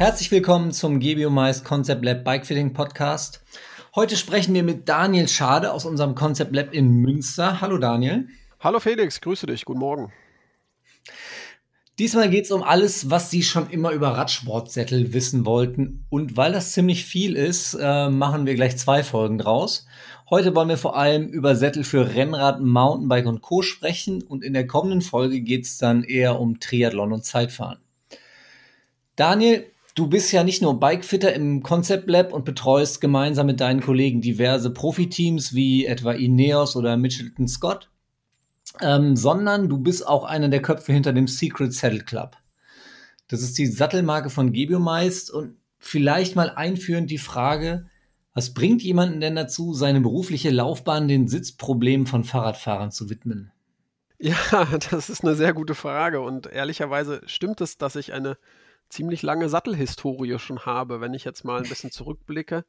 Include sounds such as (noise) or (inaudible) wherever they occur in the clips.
Herzlich willkommen zum GBOMICE Concept Lab Bikefitting Podcast. Heute sprechen wir mit Daniel Schade aus unserem Concept Lab in Münster. Hallo Daniel. Hallo Felix, grüße dich, guten Morgen. Diesmal geht es um alles, was Sie schon immer über Radsportsättel wissen wollten. Und weil das ziemlich viel ist, äh, machen wir gleich zwei Folgen draus. Heute wollen wir vor allem über Sättel für Rennrad, Mountainbike und Co. sprechen. Und in der kommenden Folge geht es dann eher um Triathlon und Zeitfahren. Daniel, du bist ja nicht nur Bikefitter im Concept Lab und betreust gemeinsam mit deinen Kollegen diverse Profiteams wie etwa Ineos oder Mitchelton Scott ähm, sondern du bist auch einer der Köpfe hinter dem Secret Saddle Club. Das ist die Sattelmarke von Gebiomeist und vielleicht mal einführend die Frage, was bringt jemanden denn dazu, seine berufliche Laufbahn den Sitzproblemen von Fahrradfahrern zu widmen? Ja, (laughs) das ist eine sehr gute Frage und ehrlicherweise stimmt es, dass ich eine ziemlich lange Sattelhistorie schon habe, wenn ich jetzt mal ein bisschen zurückblicke.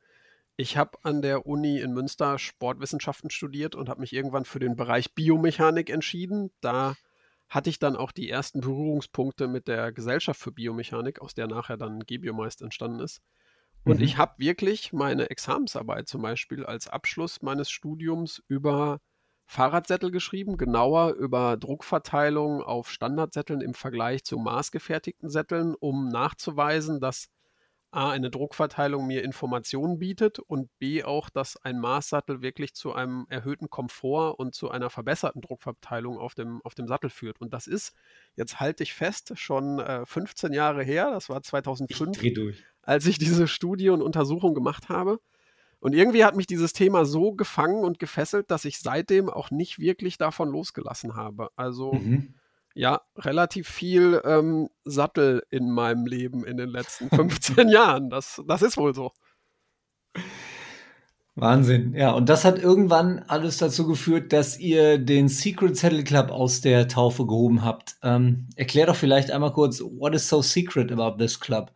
Ich habe an der Uni in Münster Sportwissenschaften studiert und habe mich irgendwann für den Bereich Biomechanik entschieden. Da hatte ich dann auch die ersten Berührungspunkte mit der Gesellschaft für Biomechanik, aus der nachher dann Gebiomeist entstanden ist. Und mhm. ich habe wirklich meine Examensarbeit zum Beispiel als Abschluss meines Studiums über Fahrradsättel geschrieben, genauer über Druckverteilung auf Standardsätteln im Vergleich zu maßgefertigten Sätteln, um nachzuweisen, dass A, eine Druckverteilung mir Informationen bietet und B, auch, dass ein Maßsattel wirklich zu einem erhöhten Komfort und zu einer verbesserten Druckverteilung auf dem, auf dem Sattel führt. Und das ist, jetzt halte ich fest, schon äh, 15 Jahre her, das war 2005, ich als ich diese Studie und Untersuchung gemacht habe. Und irgendwie hat mich dieses Thema so gefangen und gefesselt, dass ich seitdem auch nicht wirklich davon losgelassen habe. Also mhm ja, relativ viel ähm, Sattel in meinem Leben in den letzten 15 (laughs) Jahren. Das, das ist wohl so. Wahnsinn, ja. Und das hat irgendwann alles dazu geführt, dass ihr den Secret Saddle Club aus der Taufe gehoben habt. Ähm, erklär doch vielleicht einmal kurz, what is so secret about this club?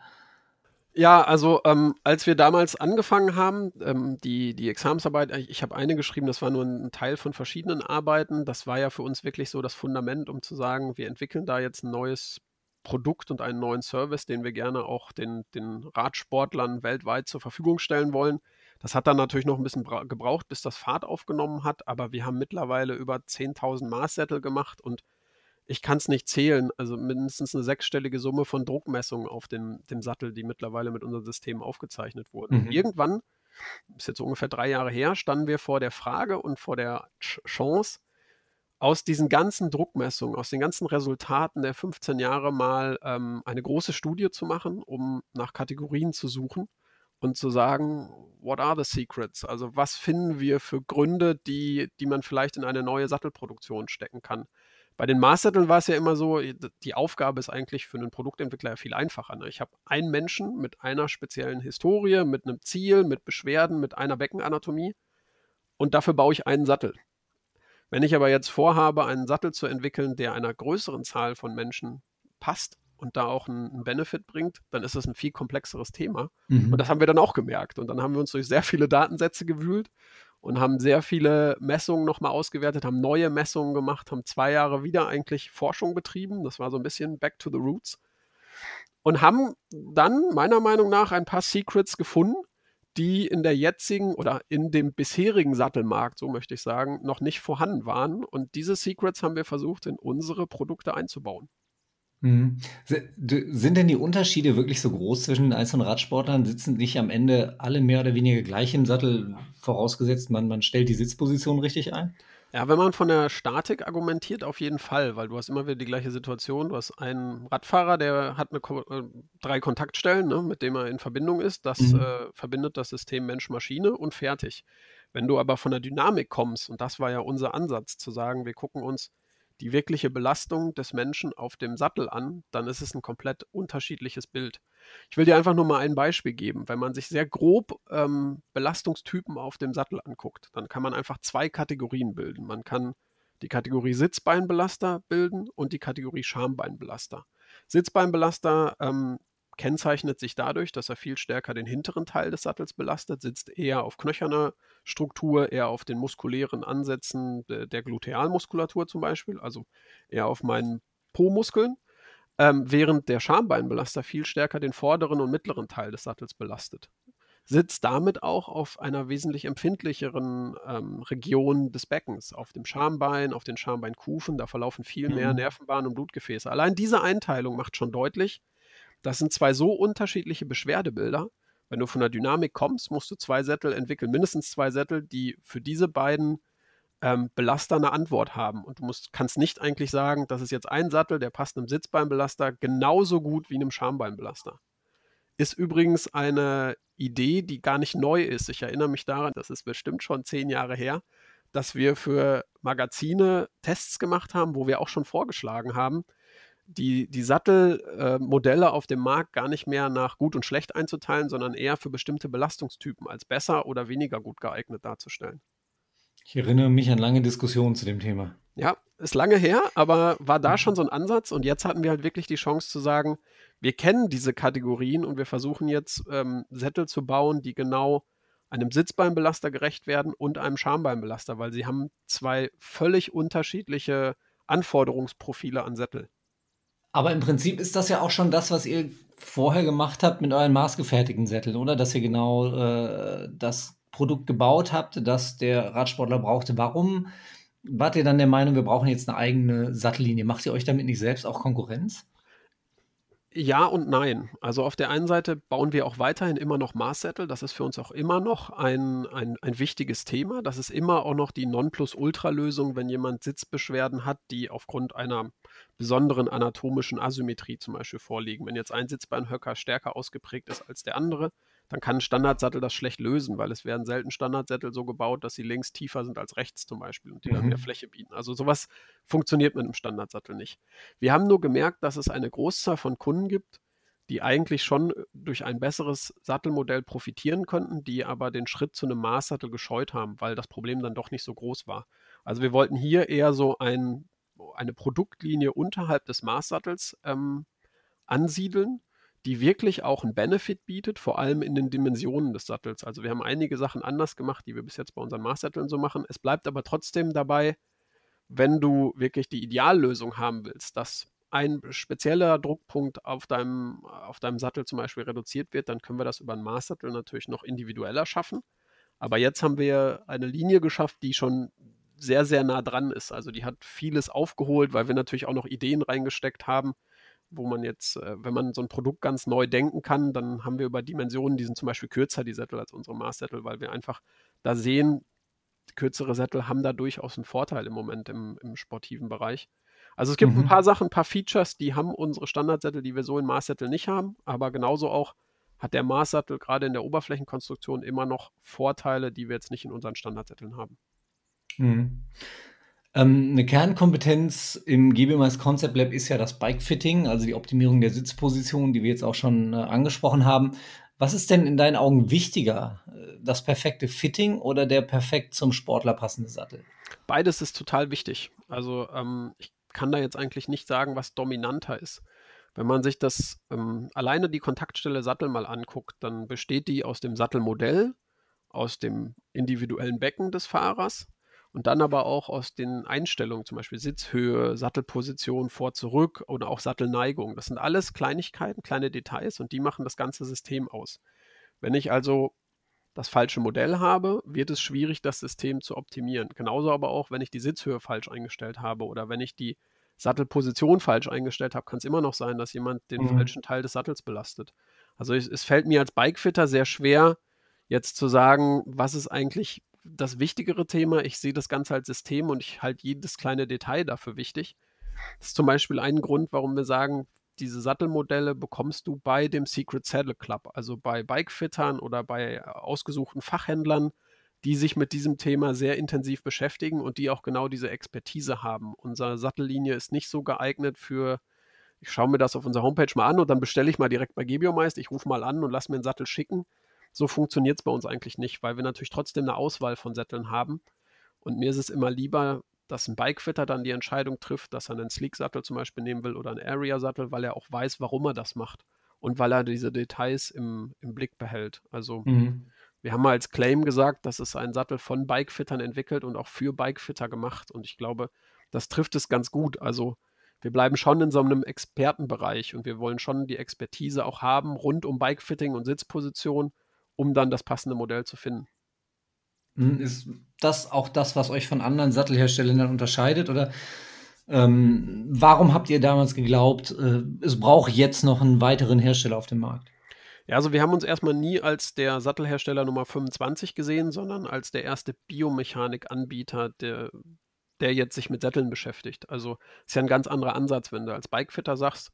Ja, also ähm, als wir damals angefangen haben, ähm, die, die Examensarbeit, äh, ich habe eine geschrieben, das war nur ein Teil von verschiedenen Arbeiten. Das war ja für uns wirklich so das Fundament, um zu sagen, wir entwickeln da jetzt ein neues Produkt und einen neuen Service, den wir gerne auch den, den Radsportlern weltweit zur Verfügung stellen wollen. Das hat dann natürlich noch ein bisschen gebraucht, bis das Fahrt aufgenommen hat, aber wir haben mittlerweile über 10.000 Maßsättel gemacht und ich kann es nicht zählen, also mindestens eine sechsstellige Summe von Druckmessungen auf dem, dem Sattel, die mittlerweile mit unserem System aufgezeichnet wurden. Mhm. Irgendwann, ist jetzt ungefähr drei Jahre her, standen wir vor der Frage und vor der Chance, aus diesen ganzen Druckmessungen, aus den ganzen Resultaten der 15 Jahre mal ähm, eine große Studie zu machen, um nach Kategorien zu suchen und zu sagen, what are the secrets? Also was finden wir für Gründe, die, die man vielleicht in eine neue Sattelproduktion stecken kann? Bei den Maßsätteln war es ja immer so, die Aufgabe ist eigentlich für einen Produktentwickler viel einfacher. Ne? Ich habe einen Menschen mit einer speziellen Historie, mit einem Ziel, mit Beschwerden, mit einer Beckenanatomie und dafür baue ich einen Sattel. Wenn ich aber jetzt vorhabe, einen Sattel zu entwickeln, der einer größeren Zahl von Menschen passt und da auch einen, Benefit bringt, dann ist das ein viel komplexeres Thema. Mhm. Und das haben wir dann auch gemerkt. Und dann haben wir uns durch sehr viele Datensätze gewühlt und haben sehr viele Messungen nochmal ausgewertet, haben neue Messungen gemacht, haben zwei Jahre wieder eigentlich Forschung betrieben. Das war so ein bisschen back to the roots. Und haben dann meiner Meinung nach ein paar Secrets gefunden, die in der jetzigen oder in dem bisherigen Sattelmarkt, so möchte ich sagen, noch nicht vorhanden waren. Und diese Secrets haben wir versucht, in unsere Produkte einzubauen. Mhm. Sind denn die Unterschiede wirklich so groß zwischen den einzelnen Radsportlern? Sitzen nicht am Ende alle mehr oder weniger gleich im Sattel, vorausgesetzt man, man stellt die Sitzposition richtig ein? Ja, wenn man von der Statik argumentiert, auf jeden Fall, weil du hast immer wieder die gleiche Situation. Du hast einen Radfahrer, der hat eine, äh, drei Kontaktstellen, ne, mit dem er in Verbindung ist. Das mhm. äh, verbindet das System Mensch-Maschine und fertig. Wenn du aber von der Dynamik kommst, und das war ja unser Ansatz, zu sagen, wir gucken uns die wirkliche Belastung des Menschen auf dem Sattel an, dann ist es ein komplett unterschiedliches Bild. Ich will dir einfach nur mal ein Beispiel geben. Wenn man sich sehr grob ähm, Belastungstypen auf dem Sattel anguckt, dann kann man einfach zwei Kategorien bilden. Man kann die Kategorie Sitzbeinbelaster bilden und die Kategorie Schambeinbelaster. Sitzbeinbelaster ähm, kennzeichnet sich dadurch, dass er viel stärker den hinteren Teil des Sattels belastet, sitzt eher auf knöcherner Struktur, eher auf den muskulären Ansätzen der, der Glutealmuskulatur zum Beispiel, also eher auf meinen Po-Muskeln. ähm, während der Schambeinbelaster viel stärker den vorderen und mittleren Teil des Sattels belastet. Sitzt damit auch auf einer wesentlich empfindlicheren ähm, Region des Beckens, auf dem Schambein, auf den Schambeinkufen, da verlaufen viel mehr Mhm. Nervenbahnen und Blutgefäße. Allein diese Einteilung macht schon deutlich, das sind zwei so unterschiedliche Beschwerdebilder. Wenn du von der Dynamik kommst, musst du zwei Sättel entwickeln, mindestens zwei Sättel, die für diese beiden ähm, Belaster eine Antwort haben. Und du musst, kannst nicht eigentlich sagen, das ist jetzt ein Sattel, der passt einem Sitzbeinbelaster genauso gut wie einem Schambeinbelaster. Ist übrigens eine Idee, die gar nicht neu ist. Ich erinnere mich daran, das ist bestimmt schon zehn Jahre her, dass wir für Magazine Tests gemacht haben, wo wir auch schon vorgeschlagen haben, die, die Sattelmodelle äh, auf dem Markt gar nicht mehr nach gut und schlecht einzuteilen, sondern eher für bestimmte Belastungstypen als besser oder weniger gut geeignet darzustellen. Ich erinnere mich an lange Diskussionen zu dem Thema. Ja, ist lange her, aber war da schon so ein Ansatz und jetzt hatten wir halt wirklich die Chance zu sagen, wir kennen diese Kategorien und wir versuchen jetzt ähm, Sättel zu bauen, die genau einem Sitzbeinbelaster gerecht werden und einem Schambeinbelaster, weil sie haben zwei völlig unterschiedliche Anforderungsprofile an Sättel. Aber im Prinzip ist das ja auch schon das, was ihr vorher gemacht habt mit euren maßgefertigten Sätteln, oder? Dass ihr genau äh, das Produkt gebaut habt, das der Radsportler brauchte. Warum wart ihr dann der Meinung, wir brauchen jetzt eine eigene Sattellinie? Macht ihr euch damit nicht selbst auch Konkurrenz? Ja und nein. Also auf der einen Seite bauen wir auch weiterhin immer noch Maßsättel. Das ist für uns auch immer noch ein, ein, ein wichtiges Thema. Das ist immer auch noch die Nonplusultra-Lösung, wenn jemand Sitzbeschwerden hat, die aufgrund einer besonderen anatomischen Asymmetrie zum Beispiel vorliegen. Wenn jetzt ein Sitzbeinhöcker stärker ausgeprägt ist als der andere, dann kann ein Standardsattel das schlecht lösen, weil es werden selten Standardsättel so gebaut, dass sie links tiefer sind als rechts zum Beispiel und die dann mehr Mhm. Fläche bieten. Also sowas funktioniert mit einem Standardsattel nicht. Wir haben nur gemerkt, dass es eine Großzahl von Kunden gibt, die eigentlich schon durch ein besseres Sattelmodell profitieren könnten, die aber den Schritt zu einem Maßsattel gescheut haben, weil das Problem dann doch nicht so groß war. Also wir wollten hier eher so ein, eine Produktlinie unterhalb des Maßsattels ähm, ansiedeln, die wirklich auch einen Benefit bietet, vor allem in den Dimensionen des Sattels. Also wir haben einige Sachen anders gemacht, die wir bis jetzt bei unseren Maßsatteln so machen. Es bleibt aber trotzdem dabei, wenn du wirklich die Ideallösung haben willst, dass ein spezieller Druckpunkt auf deinem, auf deinem Sattel zum Beispiel reduziert wird, dann können wir das über einen Maßsattel natürlich noch individueller schaffen. Aber jetzt haben wir eine Linie geschafft, die schon sehr, sehr nah dran ist. Also die hat vieles aufgeholt, weil wir natürlich auch noch Ideen reingesteckt haben, wo man jetzt, äh, wenn man so ein Produkt ganz neu denken kann, dann haben wir über Dimensionen, die sind zum Beispiel kürzer, die Sättel, als unsere Maßsättel, weil wir einfach da sehen, kürzere Sättel haben da durchaus einen Vorteil im Moment im, im sportiven Bereich. Also es gibt ein Mhm. paar Sachen, ein paar Features, die haben unsere Standardsättel, die wir so in Maßsättel nicht haben, aber genauso auch hat der Maßsattel gerade in der Oberflächenkonstruktion immer noch Vorteile, die wir jetzt nicht in unseren Standardsätteln haben. Mhm. Ähm, eine Kernkompetenz im GBMS Concept Lab ist ja das Bike-Fitting, also die Optimierung der Sitzposition, die wir jetzt auch schon äh, angesprochen haben. Was ist denn in deinen Augen wichtiger, äh, das perfekte Fitting oder der perfekt zum Sportler passende Sattel? Beides ist total wichtig. Also ähm, ich kann da jetzt eigentlich nicht sagen, was dominanter ist. Wenn man sich das ähm, alleine die Kontaktstelle Sattel mal anguckt, dann besteht die aus dem Sattelmodell, aus dem individuellen Becken des Fahrers und dann aber auch aus den Einstellungen, zum Beispiel Sitzhöhe, Sattelposition vor, zurück oder auch Sattelneigung. Das sind alles Kleinigkeiten, kleine Details und die machen das ganze System aus. Wenn ich also das falsche Modell habe, wird es schwierig, das System zu optimieren. Genauso aber auch, wenn ich die Sitzhöhe falsch eingestellt habe oder wenn ich die Sattelposition falsch eingestellt habe, kann es immer noch sein, dass jemand den Mhm. falschen Teil des Sattels belastet. Also es, es fällt mir als Bikefitter sehr schwer, jetzt zu sagen, was ist eigentlich das wichtigere Thema. Ich sehe das Ganze als System und ich halte jedes kleine Detail dafür wichtig. Das ist zum Beispiel ein Grund, warum wir sagen, diese Sattelmodelle bekommst du bei dem Secret Saddle Club, also bei Bikefittern oder bei ausgesuchten Fachhändlern, die sich mit diesem Thema sehr intensiv beschäftigen und die auch genau diese Expertise haben. Unsere Sattellinie ist nicht so geeignet für, ich schaue mir das auf unserer Homepage mal an und dann bestelle ich mal direkt bei Gebiomeist, ich rufe mal an und lasse mir einen Sattel schicken. So funktioniert es bei uns eigentlich nicht, weil wir natürlich trotzdem eine Auswahl von Sätteln haben. Und mir ist es immer lieber, dass ein Bikefitter dann die Entscheidung trifft, dass er einen Sleek-Sattel zum Beispiel nehmen will oder einen Area-Sattel, weil er auch weiß, warum er das macht und weil er diese Details im, im Blick behält. Also Mhm. wir haben mal als Claim gesagt, dass es ein Sattel von Bikefittern entwickelt und auch für Bikefitter gemacht. Und ich glaube, das trifft es ganz gut. Also wir bleiben schon in so einem Expertenbereich und wir wollen schon die Expertise auch haben rund um Bikefitting und Sitzposition, um dann das passende Modell zu finden. Hm, ist das auch das, was euch von anderen Sattelherstellern dann unterscheidet? Oder ähm, warum habt ihr damals geglaubt, äh, es braucht jetzt noch einen weiteren Hersteller auf dem Markt? Ja, also wir haben uns erstmal nie als der Sattelhersteller Nummer 25 gesehen, sondern als der erste Biomechanik-Anbieter, der, der jetzt sich mit Sätteln beschäftigt. Also ist ja ein ganz anderer Ansatz, wenn du als Bikefitter sagst,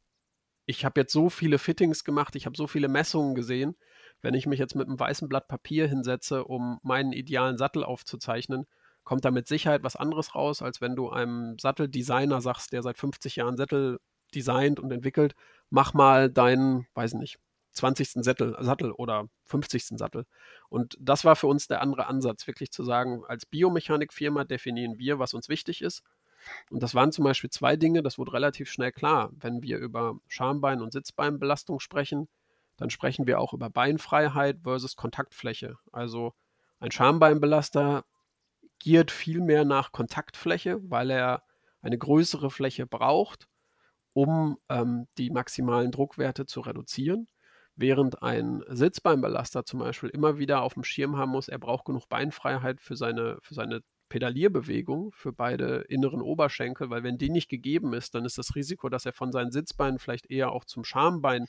ich habe jetzt so viele Fittings gemacht, ich habe so viele Messungen gesehen, wenn ich mich jetzt mit einem weißen Blatt Papier hinsetze, um meinen idealen Sattel aufzuzeichnen, kommt da mit Sicherheit was anderes raus, als wenn du einem Satteldesigner sagst, der seit 50 Jahren Sättel designt und entwickelt, mach mal deinen, weiß nicht, 20. Sattel, Sattel oder 50. Sattel. Und das war für uns der andere Ansatz, wirklich zu sagen, als Biomechanikfirma definieren wir, was uns wichtig ist. Und das waren zum Beispiel zwei Dinge, das wurde relativ schnell klar. Wenn wir über Schambein- und Sitzbeinbelastung sprechen, dann sprechen wir auch über Beinfreiheit versus Kontaktfläche. Also ein Schambeinbelaster giert viel mehr nach Kontaktfläche, weil er eine größere Fläche braucht, um ähm, die maximalen Druckwerte zu reduzieren während ein Sitzbeinbelaster zum Beispiel immer wieder auf dem Schirm haben muss, er braucht genug Beinfreiheit für seine, für seine Pedalierbewegung, für beide inneren Oberschenkel, weil wenn die nicht gegeben ist, dann ist das Risiko, dass er von seinen Sitzbeinen vielleicht eher auch zum Schambein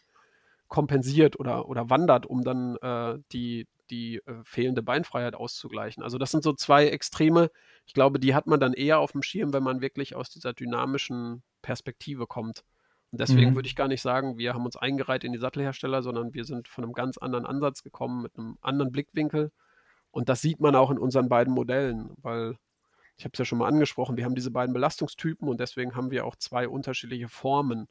kompensiert oder, oder wandert, um dann äh, die, die äh, fehlende Beinfreiheit auszugleichen. Also das sind so zwei Extreme. Ich glaube, die hat man dann eher auf dem Schirm, wenn man wirklich aus dieser dynamischen Perspektive kommt. Und deswegen mhm. würde ich gar nicht sagen, wir haben uns eingereiht in die Sattelhersteller, sondern wir sind von einem ganz anderen Ansatz gekommen, mit einem anderen Blickwinkel. Und das sieht man auch in unseren beiden Modellen, weil ich habe es ja schon mal angesprochen, wir haben diese beiden Belastungstypen und deswegen haben wir auch zwei unterschiedliche Formen.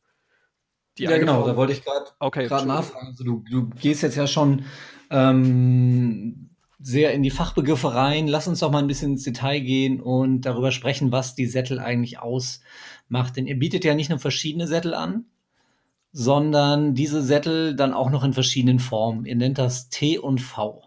Ja, genau, da wollte ich gerade okay, nachfragen. Also du, du, gehst jetzt ja schon ähm, sehr in die Fachbegriffe rein. Lass uns doch mal ein bisschen ins Detail gehen und darüber sprechen, was die Sättel eigentlich ausmacht. Denn ihr bietet ja nicht nur verschiedene Sättel an, sondern diese Sättel dann auch noch in verschiedenen Formen. Ihr nennt das T und V.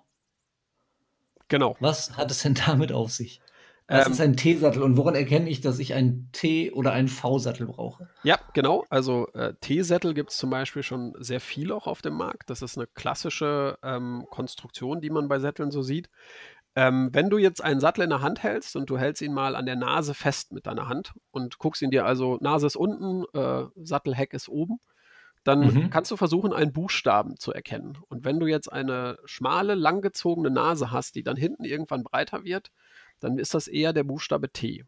Genau. Was hat es denn damit auf sich? Was ähm, ist ein T-Sattel und woran erkenne ich, dass ich einen T- oder einen V-Sattel brauche? Ja, genau. Also äh, T-Sättel gibt es zum Beispiel schon sehr viel auch auf dem Markt. Das ist eine klassische ähm, Konstruktion, die man bei Sätteln so sieht. Ähm, wenn du jetzt einen Sattel in der Hand hältst und du hältst ihn mal an der Nase fest mit deiner Hand und guckst ihn dir also, Nase ist unten, äh, Sattelheck ist oben, dann mhm. kannst du versuchen, einen Buchstaben zu erkennen. Und wenn du jetzt eine schmale, langgezogene Nase hast, die dann hinten irgendwann breiter wird, dann ist das eher der Buchstabe T.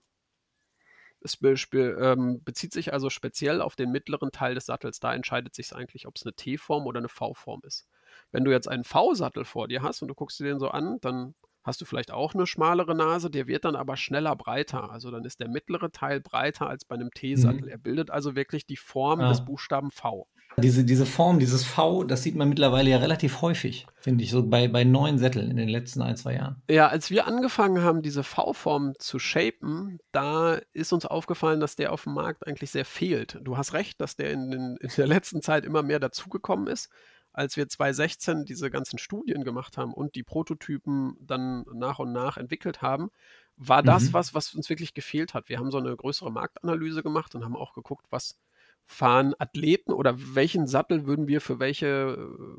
Es be ähm, bezieht sich also speziell auf den mittleren Teil des Sattels. Da entscheidet sich eigentlich, ob es eine T-Form oder eine V-Form ist. Wenn du jetzt einen V-Sattel vor dir hast und du guckst dir den so an, dann hast du vielleicht auch eine schmalere Nase, der wird dann aber schneller breiter. Also dann ist der mittlere Teil breiter als bei einem T-Sattel. Mhm. Er bildet also wirklich die Form ah. des Buchstaben V. Diese, diese Form, dieses V, das sieht man mittlerweile ja relativ häufig, finde ich, so bei, bei neuen Sätteln in den letzten ein, zwei Jahren. Ja, als wir angefangen haben, diese V-Form zu shapen, da ist uns aufgefallen, dass der auf dem Markt eigentlich sehr fehlt. Du hast recht, dass der in, den, in der letzten Zeit immer mehr dazugekommen ist. Als wir 2016 diese ganzen Studien gemacht haben und die Prototypen dann nach und nach entwickelt haben, war das mhm. was, was uns wirklich gefehlt hat. Wir haben so eine größere Marktanalyse gemacht und haben auch geguckt, was fahren Athleten oder welchen Sattel würden wir für welche,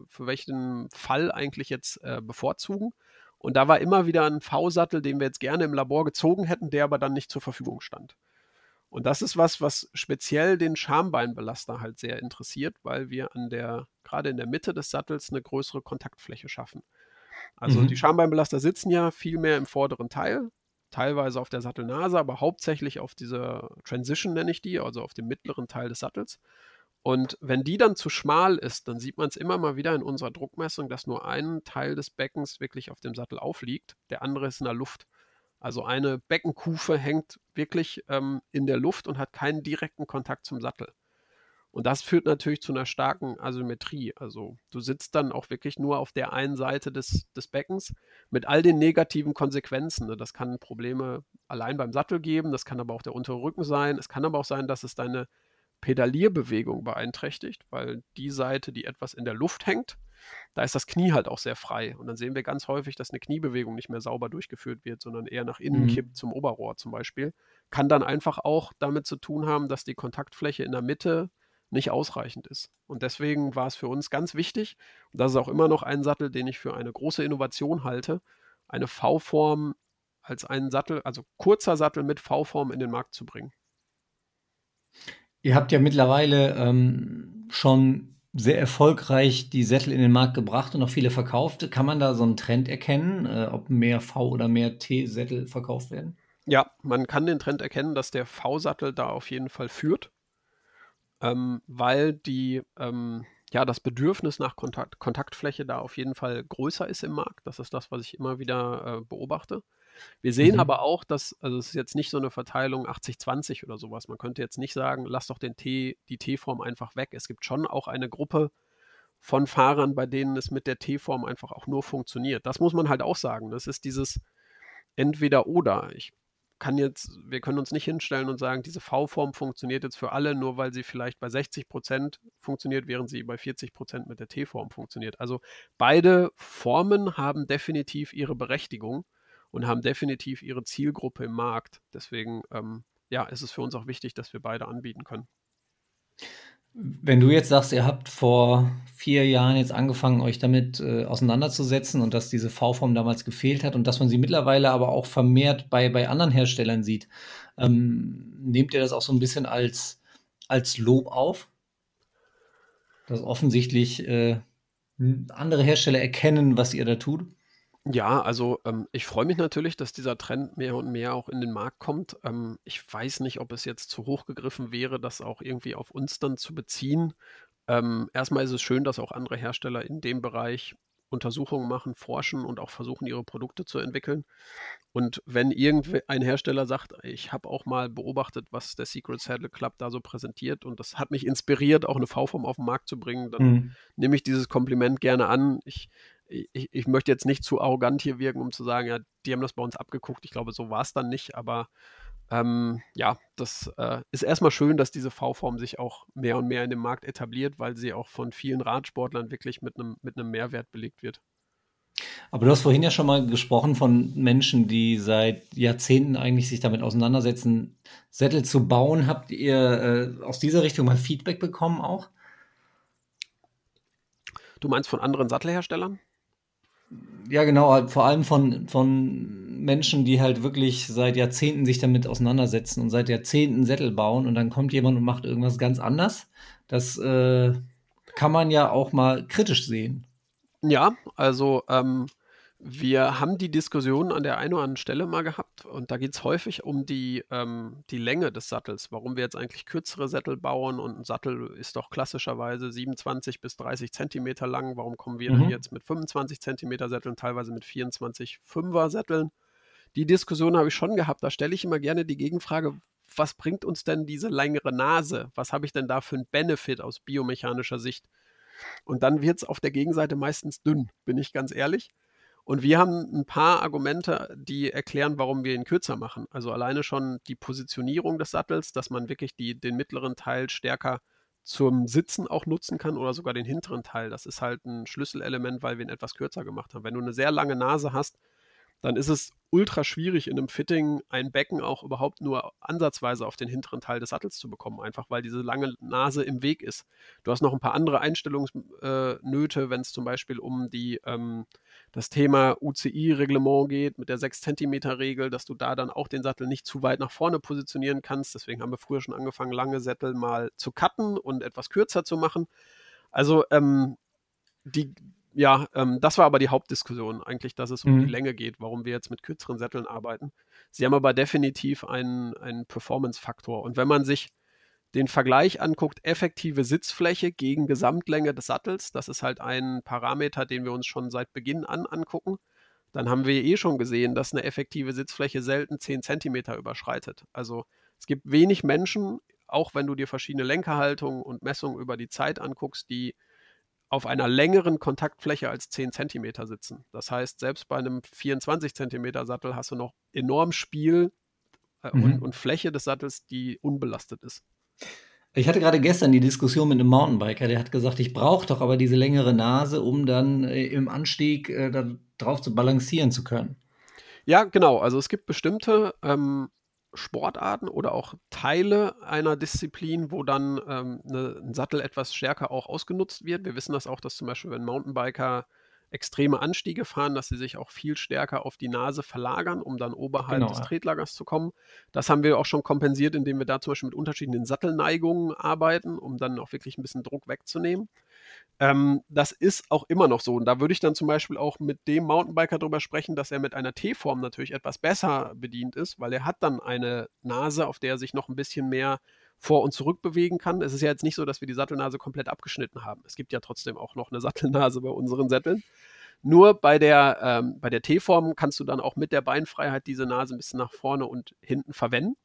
für welchen Fall eigentlich jetzt äh, bevorzugen? Und da war immer wieder ein V-Sattel, den wir jetzt gerne im Labor gezogen hätten, der aber dann nicht zur Verfügung stand. Und das ist was, was speziell den Schambeinbelaster halt sehr interessiert, weil wir an der, gerade in der Mitte des Sattels eine größere Kontaktfläche schaffen. Also mhm. die Schambeinbelaster sitzen ja viel mehr im vorderen Teil teilweise auf der Sattelnase, aber hauptsächlich auf dieser Transition nenne ich die, also auf dem mittleren Teil des Sattels. Und wenn die dann zu schmal ist, dann sieht man es immer mal wieder in unserer Druckmessung, dass nur ein Teil des Beckens wirklich auf dem Sattel aufliegt, der andere ist in der Luft. Also eine Beckenkufe hängt wirklich ähm, in der Luft und hat keinen direkten Kontakt zum Sattel. Und das führt natürlich zu einer starken Asymmetrie. Also du sitzt dann auch wirklich nur auf der einen Seite des, des Beckens mit all den negativen Konsequenzen. Ne? Das kann Probleme allein beim Sattel geben, das kann aber auch der untere Rücken sein. Es kann aber auch sein, dass es deine Pedalierbewegung beeinträchtigt, weil die Seite, die etwas in der Luft hängt, da ist das Knie halt auch sehr frei. Und dann sehen wir ganz häufig, dass eine Kniebewegung nicht mehr sauber durchgeführt wird, sondern eher nach innen mhm. kippt zum Oberrohr zum Beispiel. Kann dann einfach auch damit zu tun haben, dass die Kontaktfläche in der Mitte nicht ausreichend ist. Und deswegen war es für uns ganz wichtig, und das ist auch immer noch ein Sattel, den ich für eine große Innovation halte, eine V-Form als einen Sattel, also kurzer Sattel mit V-Form in den Markt zu bringen. Ihr habt ja mittlerweile ähm, schon sehr erfolgreich die Sättel in den Markt gebracht und auch viele verkauft. Kann man da so einen Trend erkennen, äh, ob mehr V- oder mehr T-Sättel verkauft werden? Ja, man kann den Trend erkennen, dass der V-Sattel da auf jeden Fall führt, ähm, weil die, ähm, ja, das Bedürfnis nach Kontakt, Kontaktfläche da auf jeden Fall größer ist im Markt. Das ist das, was ich immer wieder äh, beobachte. Wir sehen mhm. aber auch, dass, also es ist jetzt nicht so eine Verteilung 80-20 oder sowas. Man könnte jetzt nicht sagen, lass doch den T, die T-Form einfach weg. Es gibt schon auch eine Gruppe von Fahrern, bei denen es mit der T-Form einfach auch nur funktioniert. Das muss man halt auch sagen. Das ist dieses entweder oder. Ich kann jetzt, wir können uns nicht hinstellen und sagen, diese V-Form funktioniert jetzt für alle, nur weil sie vielleicht bei 60 Prozent funktioniert, während sie bei 40 Prozent mit der T-Form funktioniert. Also beide Formen haben definitiv ihre Berechtigung und haben definitiv ihre Zielgruppe im Markt. Deswegen ähm, ja, ist es für uns auch wichtig, dass wir beide anbieten können. Wenn du jetzt sagst, ihr habt vor vier Jahren jetzt angefangen, euch damit äh, auseinanderzusetzen und dass diese V-Form damals gefehlt hat und dass man sie mittlerweile aber auch vermehrt bei, bei anderen Herstellern sieht, ähm, nehmt ihr das auch so ein bisschen als, als Lob auf? Dass offensichtlich äh, andere Hersteller erkennen, was ihr da tut? Ja, also ähm, ich freue mich natürlich, dass dieser Trend mehr und mehr auch in den Markt kommt. Ähm, ich weiß nicht, ob es jetzt zu hoch gegriffen wäre, das auch irgendwie auf uns dann zu beziehen. Ähm, erstmal ist es schön, dass auch andere Hersteller in dem Bereich Untersuchungen machen, forschen und auch versuchen, ihre Produkte zu entwickeln. Und wenn irgendein Hersteller sagt, ich habe auch mal beobachtet, was der Secret Saddle Club da so präsentiert und das hat mich inspiriert, auch eine V-Form auf den Markt zu bringen, dann mhm. nehme ich dieses Kompliment gerne an. Ich ich, ich möchte jetzt nicht zu arrogant hier wirken, um zu sagen, ja, die haben das bei uns abgeguckt. Ich glaube, so war es dann nicht, aber ähm, ja, das äh, ist erstmal schön, dass diese V-Form sich auch mehr und mehr in dem Markt etabliert, weil sie auch von vielen Radsportlern wirklich mit einem mit Mehrwert belegt wird. Aber du hast vorhin ja schon mal gesprochen von Menschen, die seit Jahrzehnten eigentlich sich damit auseinandersetzen, Sättel zu bauen. Habt ihr äh, aus dieser Richtung mal Feedback bekommen auch? Du meinst von anderen Sattelherstellern? Ja, genau, halt vor allem von, von Menschen, die halt wirklich seit Jahrzehnten sich damit auseinandersetzen und seit Jahrzehnten Sättel bauen und dann kommt jemand und macht irgendwas ganz anders. Das äh, kann man ja auch mal kritisch sehen. Ja, also ähm, wir haben die Diskussion an der einen oder anderen Stelle mal gehabt und da geht es häufig um die, ähm, die Länge des Sattels, warum wir jetzt eigentlich kürzere Sättel bauen und ein Sattel ist doch klassischerweise 27 bis 30 Zentimeter lang, warum kommen wir mhm. denn jetzt mit 25 Zentimeter Sätteln, teilweise mit 24 Fünfer Sätteln? Die Diskussion habe ich schon gehabt, da stelle ich immer gerne die Gegenfrage, was bringt uns denn diese längere Nase? Was habe ich denn da für einen Benefit aus biomechanischer Sicht? Und dann wird es auf der Gegenseite meistens dünn, bin ich ganz ehrlich. Und wir haben ein paar Argumente, die erklären, warum wir ihn kürzer machen. Also alleine schon die Positionierung des Sattels, dass man wirklich die, den mittleren Teil stärker zum Sitzen auch nutzen kann oder sogar den hinteren Teil. Das ist halt ein Schlüsselelement, weil wir ihn etwas kürzer gemacht haben. Wenn du eine sehr lange Nase hast, dann ist es ultra schwierig in einem Fitting ein Becken auch überhaupt nur ansatzweise auf den hinteren Teil des Sattels zu bekommen, einfach weil diese lange Nase im Weg ist. Du hast noch ein paar andere Einstellungsnöte, äh, wenn es zum Beispiel um die, ähm, das Thema UCI-Reglement geht mit der 6 cm Regel, dass du da dann auch den Sattel nicht zu weit nach vorne positionieren kannst. Deswegen haben wir früher schon angefangen, lange Sättel mal zu cutten und etwas kürzer zu machen. Also ähm, die, ja, ähm, das war aber die Hauptdiskussion eigentlich, dass es um mhm. die Länge geht, warum wir jetzt mit kürzeren Sätteln arbeiten. Sie haben aber definitiv einen, einen Performance-Faktor. Und wenn man sich den Vergleich anguckt, effektive Sitzfläche gegen Gesamtlänge des Sattels, das ist halt ein Parameter, den wir uns schon seit Beginn an angucken, dann haben wir eh schon gesehen, dass eine effektive Sitzfläche selten 10 cm überschreitet. Also es gibt wenig Menschen, auch wenn du dir verschiedene Lenkerhaltungen und Messungen über die Zeit anguckst, die auf einer längeren Kontaktfläche als 10 cm sitzen. Das heißt, selbst bei einem 24 cm Sattel hast du noch enorm Spiel äh, mhm. und, und, Fläche des Sattels, die unbelastet ist. Ich hatte gerade gestern die Diskussion mit einem Mountainbiker, der hat gesagt, ich brauche doch aber diese längere Nase, um dann äh, im Anstieg äh, darauf zu balancieren zu können. Ja, genau. Also es gibt bestimmte ähm, Sportarten oder auch Teile einer Disziplin, wo dann ähm, ne, ein Sattel etwas stärker auch ausgenutzt wird. Wir wissen das auch, dass zum Beispiel, wenn Mountainbiker extreme Anstiege fahren, dass sie sich auch viel stärker auf die Nase verlagern, um dann oberhalb genau, des Tretlagers zu kommen. Das haben wir auch schon kompensiert, indem wir da zum Beispiel mit unterschiedlichen Sattelneigungen arbeiten, um dann auch wirklich ein bisschen Druck wegzunehmen. Ähm, das ist auch immer noch so. Und da würde ich dann zum Beispiel auch mit dem Mountainbiker darüber sprechen, dass er mit einer T-Form natürlich etwas besser bedient ist, weil er hat dann eine Nase, auf der er sich noch ein bisschen mehr vor und zurück bewegen kann. Es ist ja jetzt nicht so, dass wir die Sattelnase komplett abgeschnitten haben. Es gibt ja trotzdem auch noch eine Sattelnase bei unseren Sätteln. Nur bei der, ähm, bei der T-Form kannst du dann auch mit der Beinfreiheit diese Nase ein bisschen nach vorne und hinten verwenden.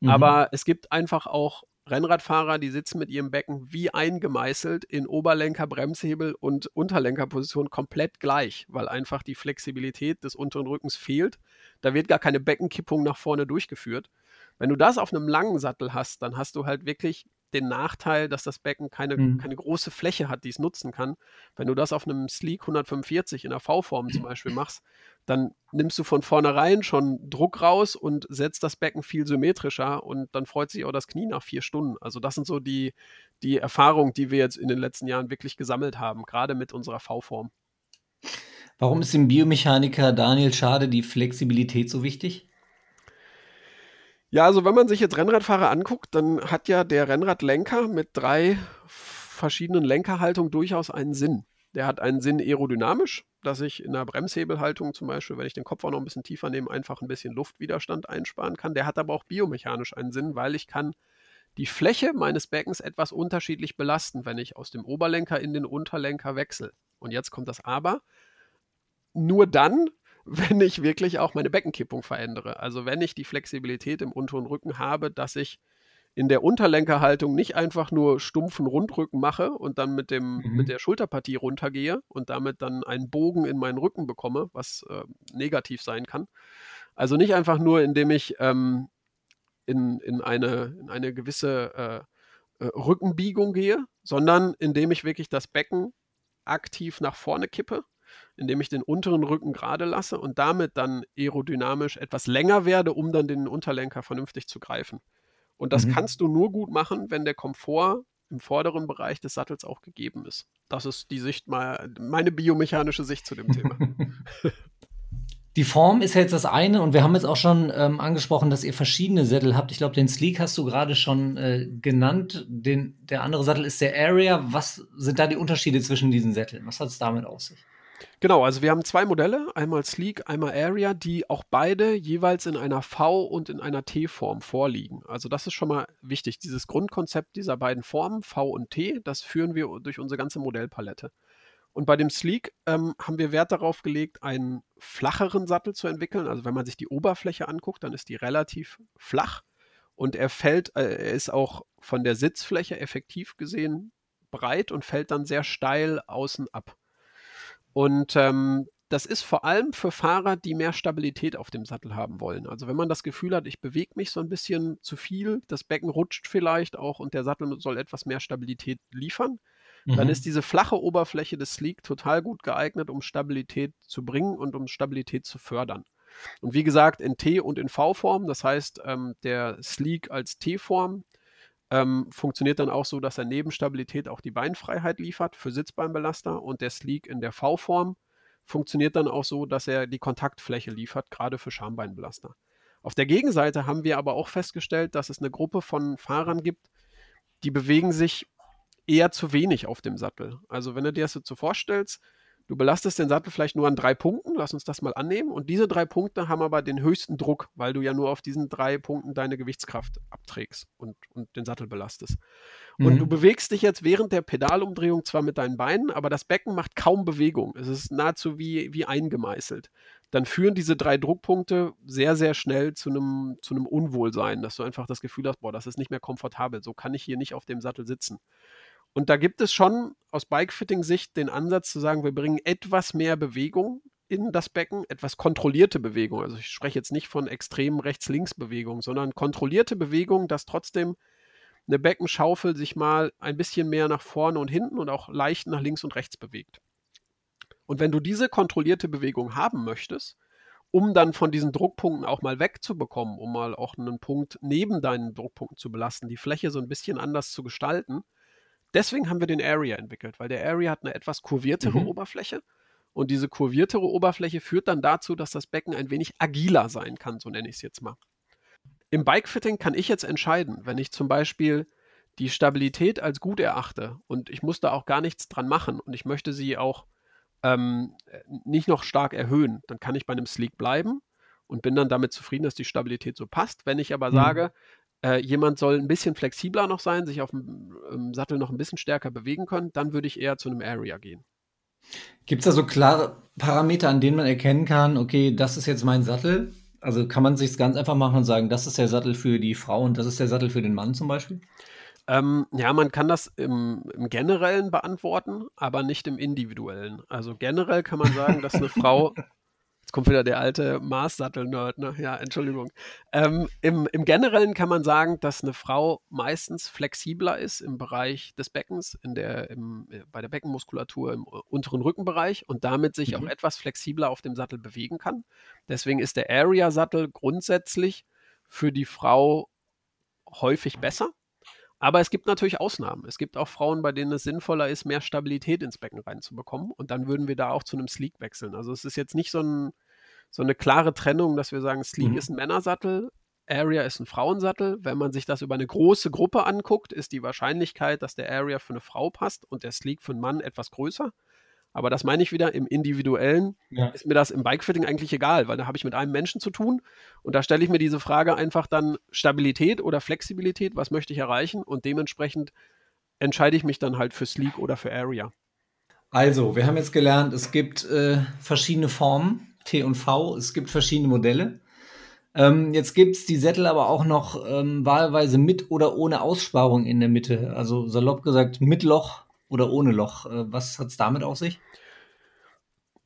Mhm. Aber es gibt einfach auch Rennradfahrer, die sitzen mit ihrem Becken wie eingemeißelt in Oberlenker, Bremshebel und Unterlenkerposition komplett gleich, weil einfach die Flexibilität des unteren Rückens fehlt. Da wird gar keine Beckenkippung nach vorne durchgeführt. Wenn du das auf einem langen Sattel hast, dann hast du halt wirklich den Nachteil, dass das Becken keine, mhm. keine große Fläche hat, die es nutzen kann. Wenn du das auf einem Sleek 145 in der V-Form zum Beispiel machst, dann nimmst du von vornherein schon Druck raus und setzt das Becken viel symmetrischer und dann freut sich auch das Knie nach vier Stunden. Also das sind so die, die Erfahrungen, die wir jetzt in den letzten Jahren wirklich gesammelt haben, gerade mit unserer V-Form. Warum ist dem Biomechaniker Daniel Schade die Flexibilität so wichtig? Ja, also wenn man sich jetzt Rennradfahrer anguckt, dann hat ja der Rennradlenker mit drei verschiedenen Lenkerhaltungen durchaus einen Sinn. Der hat einen Sinn aerodynamisch, dass ich in der Bremshebelhaltung zum Beispiel, wenn ich den Kopf auch noch ein bisschen tiefer nehme, einfach ein bisschen Luftwiderstand einsparen kann. Der hat aber auch biomechanisch einen Sinn, weil ich kann die Fläche meines Beckens etwas unterschiedlich belasten, wenn ich aus dem Oberlenker in den Unterlenker wechsle. Und jetzt kommt das Aber. Nur dann, (laughs) wenn ich wirklich auch meine Beckenkippung verändere. Also wenn ich die Flexibilität im unteren Rücken habe, dass ich in der Unterlenkerhaltung nicht einfach nur stumpfen Rundrücken mache und dann mit, dem, mhm. mit der Schulterpartie runtergehe und damit dann einen Bogen in meinen Rücken bekomme, was äh, negativ sein kann. Also nicht einfach nur, indem ich ähm, in, in, eine, in eine gewisse äh, äh, Rückenbiegung gehe, sondern indem ich wirklich das Becken aktiv nach vorne kippe indem ich den unteren Rücken gerade lasse und damit dann aerodynamisch etwas länger werde, um dann den Unterlenker vernünftig zu greifen. Und das mhm. kannst du nur gut machen, wenn der Komfort im vorderen Bereich des Sattels auch gegeben ist. Das ist die Sicht mal, meine biomechanische Sicht zu dem Thema. (laughs) Die Form ist jetzt das eine und wir haben jetzt auch schon ähm, angesprochen, dass ihr verschiedene Sättel habt. Ich glaube, den Sleek hast du gerade schon äh, genannt. Den, der andere Sattel ist der Area. Was sind da die Unterschiede zwischen diesen Sätteln? Was hat es damit aus sich? Genau, also wir haben zwei Modelle, einmal Sleek, einmal Area, die auch beide jeweils in einer V- und in einer T-Form vorliegen. Also das ist schon mal wichtig. Dieses Grundkonzept dieser beiden Formen, V und T, das führen wir durch unsere ganze Modellpalette. Und bei dem Sleek ähm, haben wir Wert darauf gelegt, einen flacheren Sattel zu entwickeln. Also wenn man sich die Oberfläche anguckt, dann ist die relativ flach und er fällt, äh, er ist auch von der Sitzfläche effektiv gesehen breit und fällt dann sehr steil außen ab. Und ähm, das ist vor allem für Fahrer, die mehr Stabilität auf dem Sattel haben wollen. Also wenn man das Gefühl hat, ich bewege mich so ein bisschen zu viel, das Becken rutscht vielleicht auch und der Sattel soll etwas mehr Stabilität liefern, mhm. dann ist diese flache Oberfläche des Sleek total gut geeignet, um Stabilität zu bringen und um Stabilität zu fördern. Und wie gesagt, in T- und in V-Form, das heißt, ähm, der Sleek als T-Form ähm, funktioniert dann auch so, dass er neben Stabilität auch die Beinfreiheit liefert für Sitzbeinbelaster und der Sleek in der V-Form funktioniert dann auch so, dass er die Kontaktfläche liefert, gerade für Schambeinbelaster. Auf der Gegenseite haben wir aber auch festgestellt, dass es eine Gruppe von Fahrern gibt, die bewegen sich eher zu wenig auf dem Sattel. Also wenn du dir das so vorstellst, Du belastest den Sattel vielleicht nur an drei Punkten, lass uns das mal annehmen. Und diese drei Punkte haben aber den höchsten Druck, weil du ja nur auf diesen drei Punkten deine Gewichtskraft abträgst und, und den Sattel belastest. Mhm. Und du bewegst dich jetzt während der Pedalumdrehung zwar mit deinen Beinen, aber das Becken macht kaum Bewegung. Es ist nahezu wie, wie eingemeißelt. Dann führen diese drei Druckpunkte sehr, sehr schnell zu einem, zu einem Unwohlsein, dass du einfach das Gefühl hast, boah, das ist nicht mehr komfortabel. So kann ich hier nicht auf dem Sattel sitzen. Und da gibt es schon aus Bikefitting-Sicht den Ansatz zu sagen, wir bringen etwas mehr Bewegung in das Becken, etwas kontrollierte Bewegung. Also ich spreche jetzt nicht von extremen Rechts-Links-Bewegung, sondern kontrollierte Bewegung, dass trotzdem eine Beckenschaufel sich mal ein bisschen mehr nach vorne und hinten und auch leicht nach links und rechts bewegt. Und wenn du diese kontrollierte Bewegung haben möchtest, um dann von diesen Druckpunkten auch mal wegzubekommen, um mal auch einen Punkt neben deinen Druckpunkten zu belasten, die Fläche so ein bisschen anders zu gestalten. Deswegen haben wir den Area entwickelt, weil der Area hat eine etwas kurviertere mhm. Oberfläche und diese kurviertere Oberfläche führt dann dazu, dass das Becken ein wenig agiler sein kann, so nenne ich es jetzt mal. Im Bikefitting kann ich jetzt entscheiden, wenn ich zum Beispiel die Stabilität als gut erachte und ich muss da auch gar nichts dran machen und ich möchte sie auch ähm, nicht noch stark erhöhen. Dann kann ich bei einem Sleek bleiben und bin dann damit zufrieden, dass die Stabilität so passt. Wenn ich aber mhm. sage, äh, jemand soll ein bisschen flexibler noch sein, sich auf dem ähm, Sattel noch ein bisschen stärker bewegen können, dann würde ich eher zu einem Area gehen. Gibt es da so klare Parameter, an denen man erkennen kann, okay, das ist jetzt mein Sattel? Also kann man sich ganz einfach machen und sagen, das ist der Sattel für die Frau und das ist der Sattel für den Mann zum Beispiel? Ähm, ja, man kann das im, im, Generellen beantworten, aber nicht im Individuellen. Also generell kann man sagen, dass eine Frau, (laughs) jetzt kommt wieder der alte Maßsattel-Nerd, ne? Ja, Entschuldigung. Ähm, im, Im Generellen kann man sagen, dass eine Frau meistens flexibler ist im Bereich des Beckens, in der, im, äh, bei der Beckenmuskulatur im unteren Rückenbereich und damit sich mhm. auch etwas flexibler auf dem Sattel bewegen kann. Deswegen ist der Area-Sattel grundsätzlich für die Frau häufig besser aber es gibt natürlich Ausnahmen. Es gibt auch Frauen, bei denen es sinnvoller ist, mehr Stabilität ins Becken reinzubekommen. Und dann würden wir da auch zu einem Sleek wechseln. Also es ist jetzt nicht so, ein, so eine klare Trennung, dass wir sagen, Sleek mhm. ist ein Männersattel, Area ist ein Frauensattel. Wenn man sich das über eine große Gruppe anguckt, ist die Wahrscheinlichkeit, dass der Area für eine Frau passt und der Sleek für einen Mann etwas größer. Aber das meine ich wieder, im Individuellen ja. ist mir das im Bikefitting eigentlich egal, weil da habe ich mit einem Menschen zu tun und da stelle ich mir diese Frage einfach dann Stabilität oder Flexibilität, was möchte ich erreichen und dementsprechend entscheide ich mich dann halt für Sleek oder für Area. Also, wir haben jetzt gelernt, es gibt äh, verschiedene Formen, T und V, es gibt verschiedene Modelle. Ähm, jetzt gibt es die Sättel aber auch noch ähm, wahlweise mit oder ohne Aussparung in der Mitte. Also salopp gesagt, mit Loch oder ohne Loch. Äh, was hat es damit auf sich?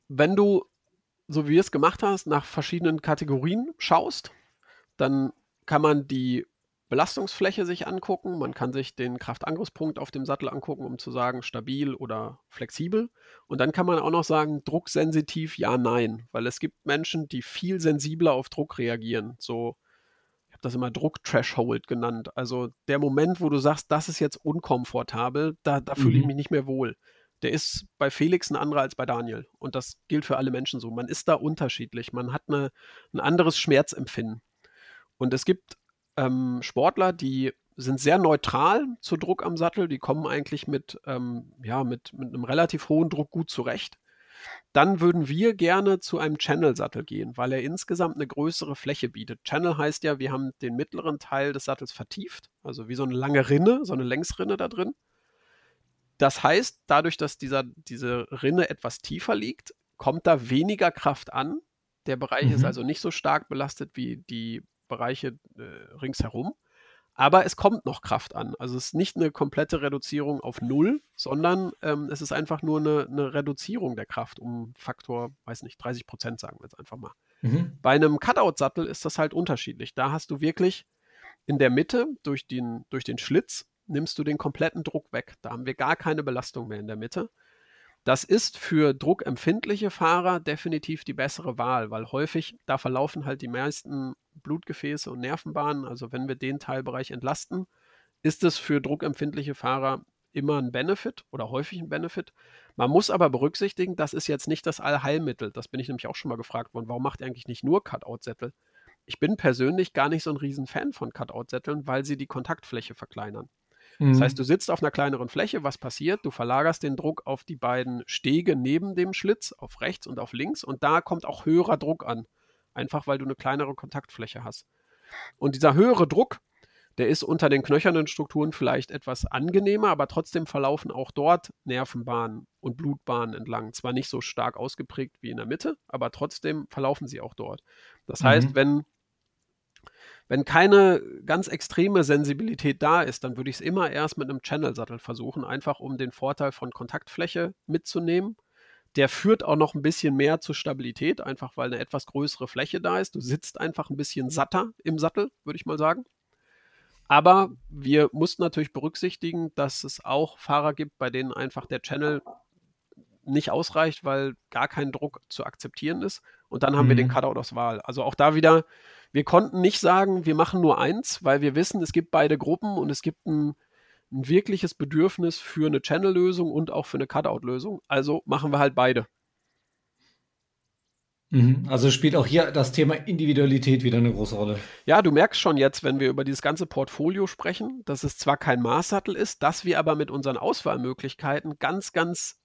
Wenn du, so wie wir es gemacht hast, nach verschiedenen Kategorien schaust, dann kann man die Belastungsfläche sich angucken, man kann sich den Kraftangriffspunkt auf dem Sattel angucken, um zu sagen, stabil oder flexibel. Und dann kann man auch noch sagen, drucksensitiv, ja, nein, weil es gibt Menschen, die viel sensibler auf Druck reagieren. So das immer Druck-Threshold genannt. Also der Moment, wo du sagst, das ist jetzt unkomfortabel, da, da fühle ich mhm. mich nicht mehr wohl. Der ist bei Felix ein anderer als bei Daniel. Und das gilt für alle Menschen so. Man ist da unterschiedlich. Man hat eine, ein anderes Schmerzempfinden. Und es gibt ähm, Sportler, die sind sehr neutral zu Druck am Sattel. Die kommen eigentlich mit, ähm, ja, mit, mit einem relativ hohen Druck gut zurecht dann würden wir gerne zu einem Channel-Sattel gehen, weil er insgesamt eine größere Fläche bietet. Channel heißt ja, wir haben den mittleren Teil des Sattels vertieft, also wie so eine lange Rinne, so eine Längsrinne da drin. Das heißt, dadurch, dass dieser, diese Rinne etwas tiefer liegt, kommt da weniger Kraft an. Der Bereich mhm. ist also nicht so stark belastet wie die Bereiche äh, ringsherum. Aber es kommt noch Kraft an. Also es ist nicht eine komplette Reduzierung auf Null, sondern ähm, es ist einfach nur eine, eine, Reduzierung der Kraft um Faktor, weiß nicht, 30 Prozent sagen wir jetzt einfach mal. Mhm. Bei einem Cutout-Sattel ist das halt unterschiedlich. Da hast du wirklich in der Mitte durch den, durch den Schlitz nimmst du den kompletten Druck weg. Da haben wir gar keine Belastung mehr in der Mitte. Das ist für druckempfindliche Fahrer definitiv die bessere Wahl, weil häufig da verlaufen halt die meisten Blutgefäße und Nervenbahnen. Also wenn wir den Teilbereich entlasten, ist es für druckempfindliche Fahrer immer ein Benefit oder häufig ein Benefit. Man muss aber berücksichtigen, das ist jetzt nicht das Allheilmittel. Das bin ich nämlich auch schon mal gefragt worden. Warum macht ihr eigentlich nicht nur Cutout-Sättel? Ich bin persönlich gar nicht so ein Riesenfan von Cutout-Sätteln, weil sie die Kontaktfläche verkleinern. Mhm. Das heißt, du sitzt auf einer kleineren Fläche, was passiert? Du verlagerst den Druck auf die beiden Stege neben dem Schlitz, auf rechts und auf links, und da kommt auch höherer Druck an. Einfach weil du eine kleinere Kontaktfläche hast. Und dieser höhere Druck, der ist unter den knöchernen Strukturen vielleicht etwas angenehmer, aber trotzdem verlaufen auch dort Nervenbahnen und Blutbahnen entlang. Zwar nicht so stark ausgeprägt wie in der Mitte, aber trotzdem verlaufen sie auch dort. Das mhm. heißt, wenn wenn keine ganz extreme Sensibilität da ist, dann würde ich es immer erst mit einem Channel-Sattel versuchen, einfach um den Vorteil von Kontaktfläche mitzunehmen. Der führt auch noch ein bisschen mehr zur Stabilität, einfach weil eine etwas größere Fläche da ist. Du sitzt einfach ein bisschen satter im Sattel, würde ich mal sagen. Aber wir mussten natürlich berücksichtigen, dass es auch Fahrer gibt, bei denen einfach der Channel nicht ausreicht, weil gar kein Druck zu akzeptieren ist. Und dann haben mhm. wir den mhm. Cutout aus Wahl. Also auch da wieder, wir konnten nicht sagen, wir machen nur eins, weil wir wissen, es gibt beide Gruppen und es gibt ein, ein wirkliches Bedürfnis für eine Channel-Lösung und auch für eine Cutout-Lösung. Also machen wir halt beide. Mhm. Also spielt auch hier das Thema Individualität wieder eine große Rolle. Ja, du merkst schon jetzt, wenn wir über dieses ganze Portfolio sprechen, dass es zwar kein Maßsattel ist, dass wir aber mit unseren Auswahlmöglichkeiten ganz, ganz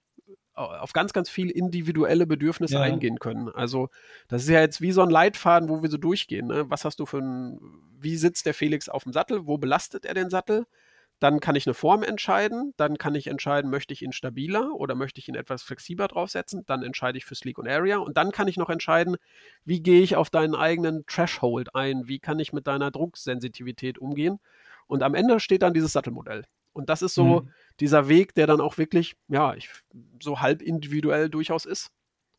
auf ganz, ganz viel individuelle Bedürfnisse ja. eingehen können. Also das ist ja jetzt wie so ein Leitfaden, wo wir so durchgehen. Ne? Was hast du für ein, wie sitzt der Felix auf dem Sattel? Wo belastet er den Sattel? Dann kann ich eine Form entscheiden. Dann kann ich entscheiden, möchte ich ihn stabiler oder möchte ich ihn etwas flexibler draufsetzen. Dann entscheide ich für Sleek und Area. Und dann kann ich noch entscheiden, wie gehe ich auf deinen eigenen Threshold ein? Wie kann ich mit deiner Drucksensitivität umgehen? Und am Ende steht dann dieses Sattelmodell. Und das ist so mhm. dieser Weg, der dann auch wirklich, ja, ich, so halb individuell durchaus ist.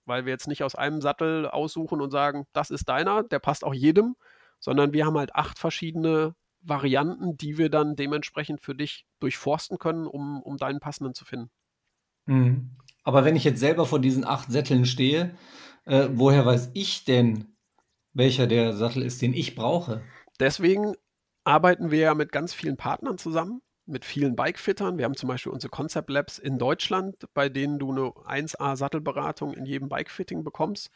Weil wir jetzt nicht aus einem Sattel aussuchen und sagen, das ist deiner, der passt auch jedem, sondern wir haben halt acht verschiedene Varianten, die wir dann dementsprechend für dich durchforsten können, um, um deinen passenden zu finden. Mhm. Aber wenn ich jetzt selber vor diesen acht Sätteln stehe, äh, woher weiß ich denn, welcher der Sattel ist, den ich brauche? Deswegen arbeiten wir ja mit ganz vielen Partnern zusammen, mit vielen Bikefittern. Wir haben zum Beispiel unsere Concept Labs in Deutschland, bei denen du eine 1A-Sattelberatung in jedem Bikefitting bekommst.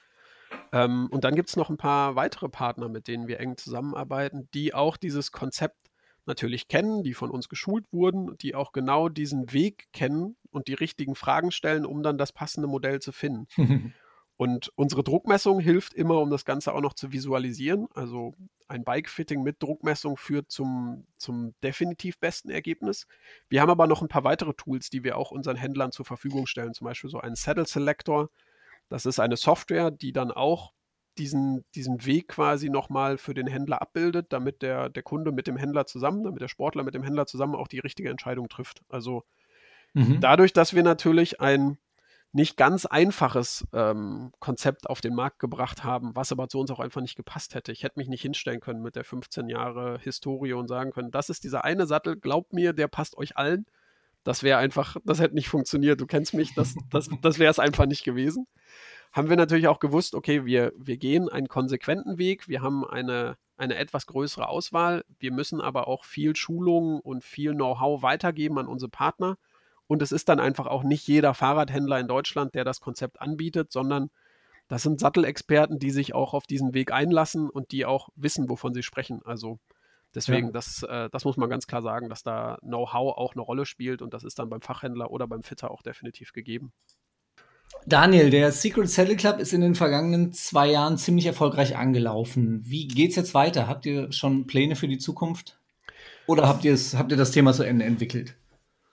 Ähm, und dann gibt es noch ein paar weitere Partner, mit denen wir eng zusammenarbeiten, die auch dieses Konzept natürlich kennen, die von uns geschult wurden, die auch genau diesen Weg kennen und die richtigen Fragen stellen, um dann das passende Modell zu finden. (laughs) und unsere Druckmessung hilft immer, um das Ganze auch noch zu visualisieren. Also ein Bike-Fitting mit Druckmessung führt zum, zum definitiv besten Ergebnis. Wir haben aber noch ein paar weitere Tools, die wir auch unseren Händlern zur Verfügung stellen. Zum Beispiel so einen Saddle Selector. Das ist eine Software, die dann auch diesen, diesen Weg quasi nochmal für den Händler abbildet, damit der, der Kunde mit dem Händler zusammen, damit der Sportler mit dem Händler zusammen auch die richtige Entscheidung trifft. Also mhm. dadurch, dass wir natürlich ein nicht ganz einfaches ähm, Konzept auf den Markt gebracht haben, was aber zu uns auch einfach nicht gepasst hätte. Ich hätte mich nicht hinstellen können mit der 15 Jahre Historie und sagen können, das ist dieser eine Sattel, glaubt mir, der passt euch allen. Das wäre einfach, das hätte nicht funktioniert. Du kennst mich, das, das, das wäre es einfach nicht gewesen. Haben wir natürlich auch gewusst, okay, wir, wir gehen einen konsequenten Weg, wir haben eine, eine etwas größere Auswahl, wir müssen aber auch viel Schulung und viel Know-how weitergeben an unsere Partner und es ist dann einfach auch nicht jeder Fahrradhändler in Deutschland, der das Konzept anbietet, sondern das sind Sattelexperten, die sich auch auf diesen Weg einlassen und die auch wissen, wovon sie sprechen. Also deswegen, ja. das, äh, das muss man ganz klar sagen, dass da Know-how auch eine Rolle spielt und das ist dann beim Fachhändler oder beim Fitter auch definitiv gegeben. Daniel, der Secret Saddle Club ist in den vergangenen zwei Jahren ziemlich erfolgreich angelaufen. Wie geht's jetzt weiter? Habt ihr schon Pläne für die Zukunft? Oder habt, habt ihr das Thema zu Ende entwickelt?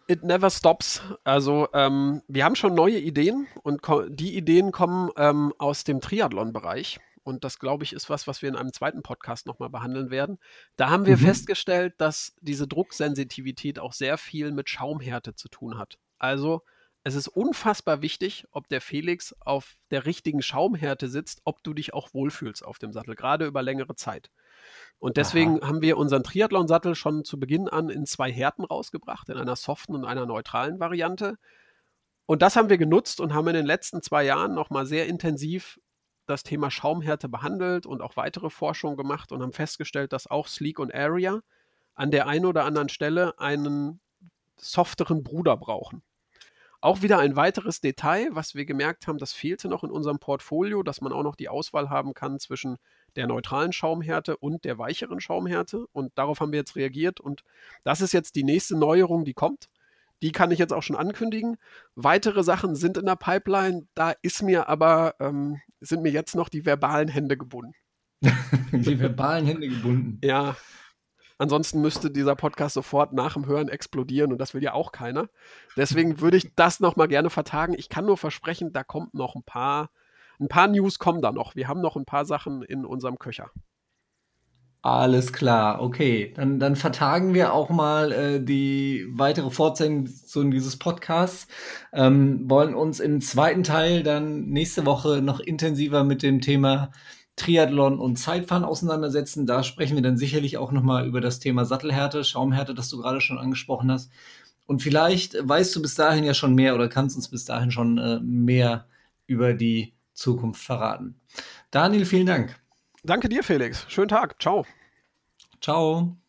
It never stops. Also ähm, wir haben schon neue Ideen und die Ideen kommen ähm, aus dem Triathlon-Bereich. Und das, glaube ich, ist was, was wir in einem zweiten Podcast nochmal behandeln werden. Da haben wir mhm. festgestellt, dass diese Drucksensitivität auch sehr viel mit Schaumhärte zu tun hat. Also es ist unfassbar wichtig, ob der Felix auf der richtigen Schaumhärte sitzt, ob du dich auch wohlfühlst auf dem Sattel, gerade über längere Zeit. Und deswegen Aha. haben wir unseren Triathlon-Sattel schon zu Beginn an in zwei Härten rausgebracht, in einer soften und einer neutralen Variante. Und das haben wir genutzt und haben in den letzten zwei Jahren nochmal sehr intensiv das Thema Schaumhärte behandelt und auch weitere Forschung gemacht und haben festgestellt, dass auch Sleek und Area an der einen oder anderen Stelle einen softeren Bruder brauchen. Auch wieder ein weiteres Detail, was wir gemerkt haben, das fehlte noch in unserem Portfolio, dass man auch noch die Auswahl haben kann zwischen der neutralen Schaumhärte und der weicheren Schaumhärte. Und darauf haben wir jetzt reagiert. Und das ist jetzt die nächste Neuerung, die kommt. Die kann ich jetzt auch schon ankündigen. Weitere Sachen sind in der Pipeline. Da ist mir aber, ähm, sind mir jetzt noch die verbalen Hände gebunden. (laughs) die verbalen Hände gebunden. Ja. Ansonsten müsste dieser Podcast sofort nach dem Hören explodieren und das will ja auch keiner. Deswegen würde ich das nochmal gerne vertagen. Ich kann nur versprechen, da kommt noch ein paar ein paar News kommen da noch. Wir haben noch ein paar Sachen in unserem Köcher. Alles klar, okay. Dann, dann vertagen wir auch mal äh, die weitere Fortsetzung dieses Podcasts. Ähm, wollen uns im zweiten Teil dann nächste Woche noch intensiver mit dem Thema Triathlon und Zeitfahren auseinandersetzen. Da sprechen wir dann sicherlich auch nochmal über das Thema Sattelhärte, Schaumhärte, das du gerade schon angesprochen hast. Und vielleicht weißt du bis dahin ja schon mehr oder kannst uns bis dahin schon äh, mehr über die Zukunft verraten. Daniel, vielen Dank. Danke dir, Felix. Schönen Tag. Ciao. Ciao.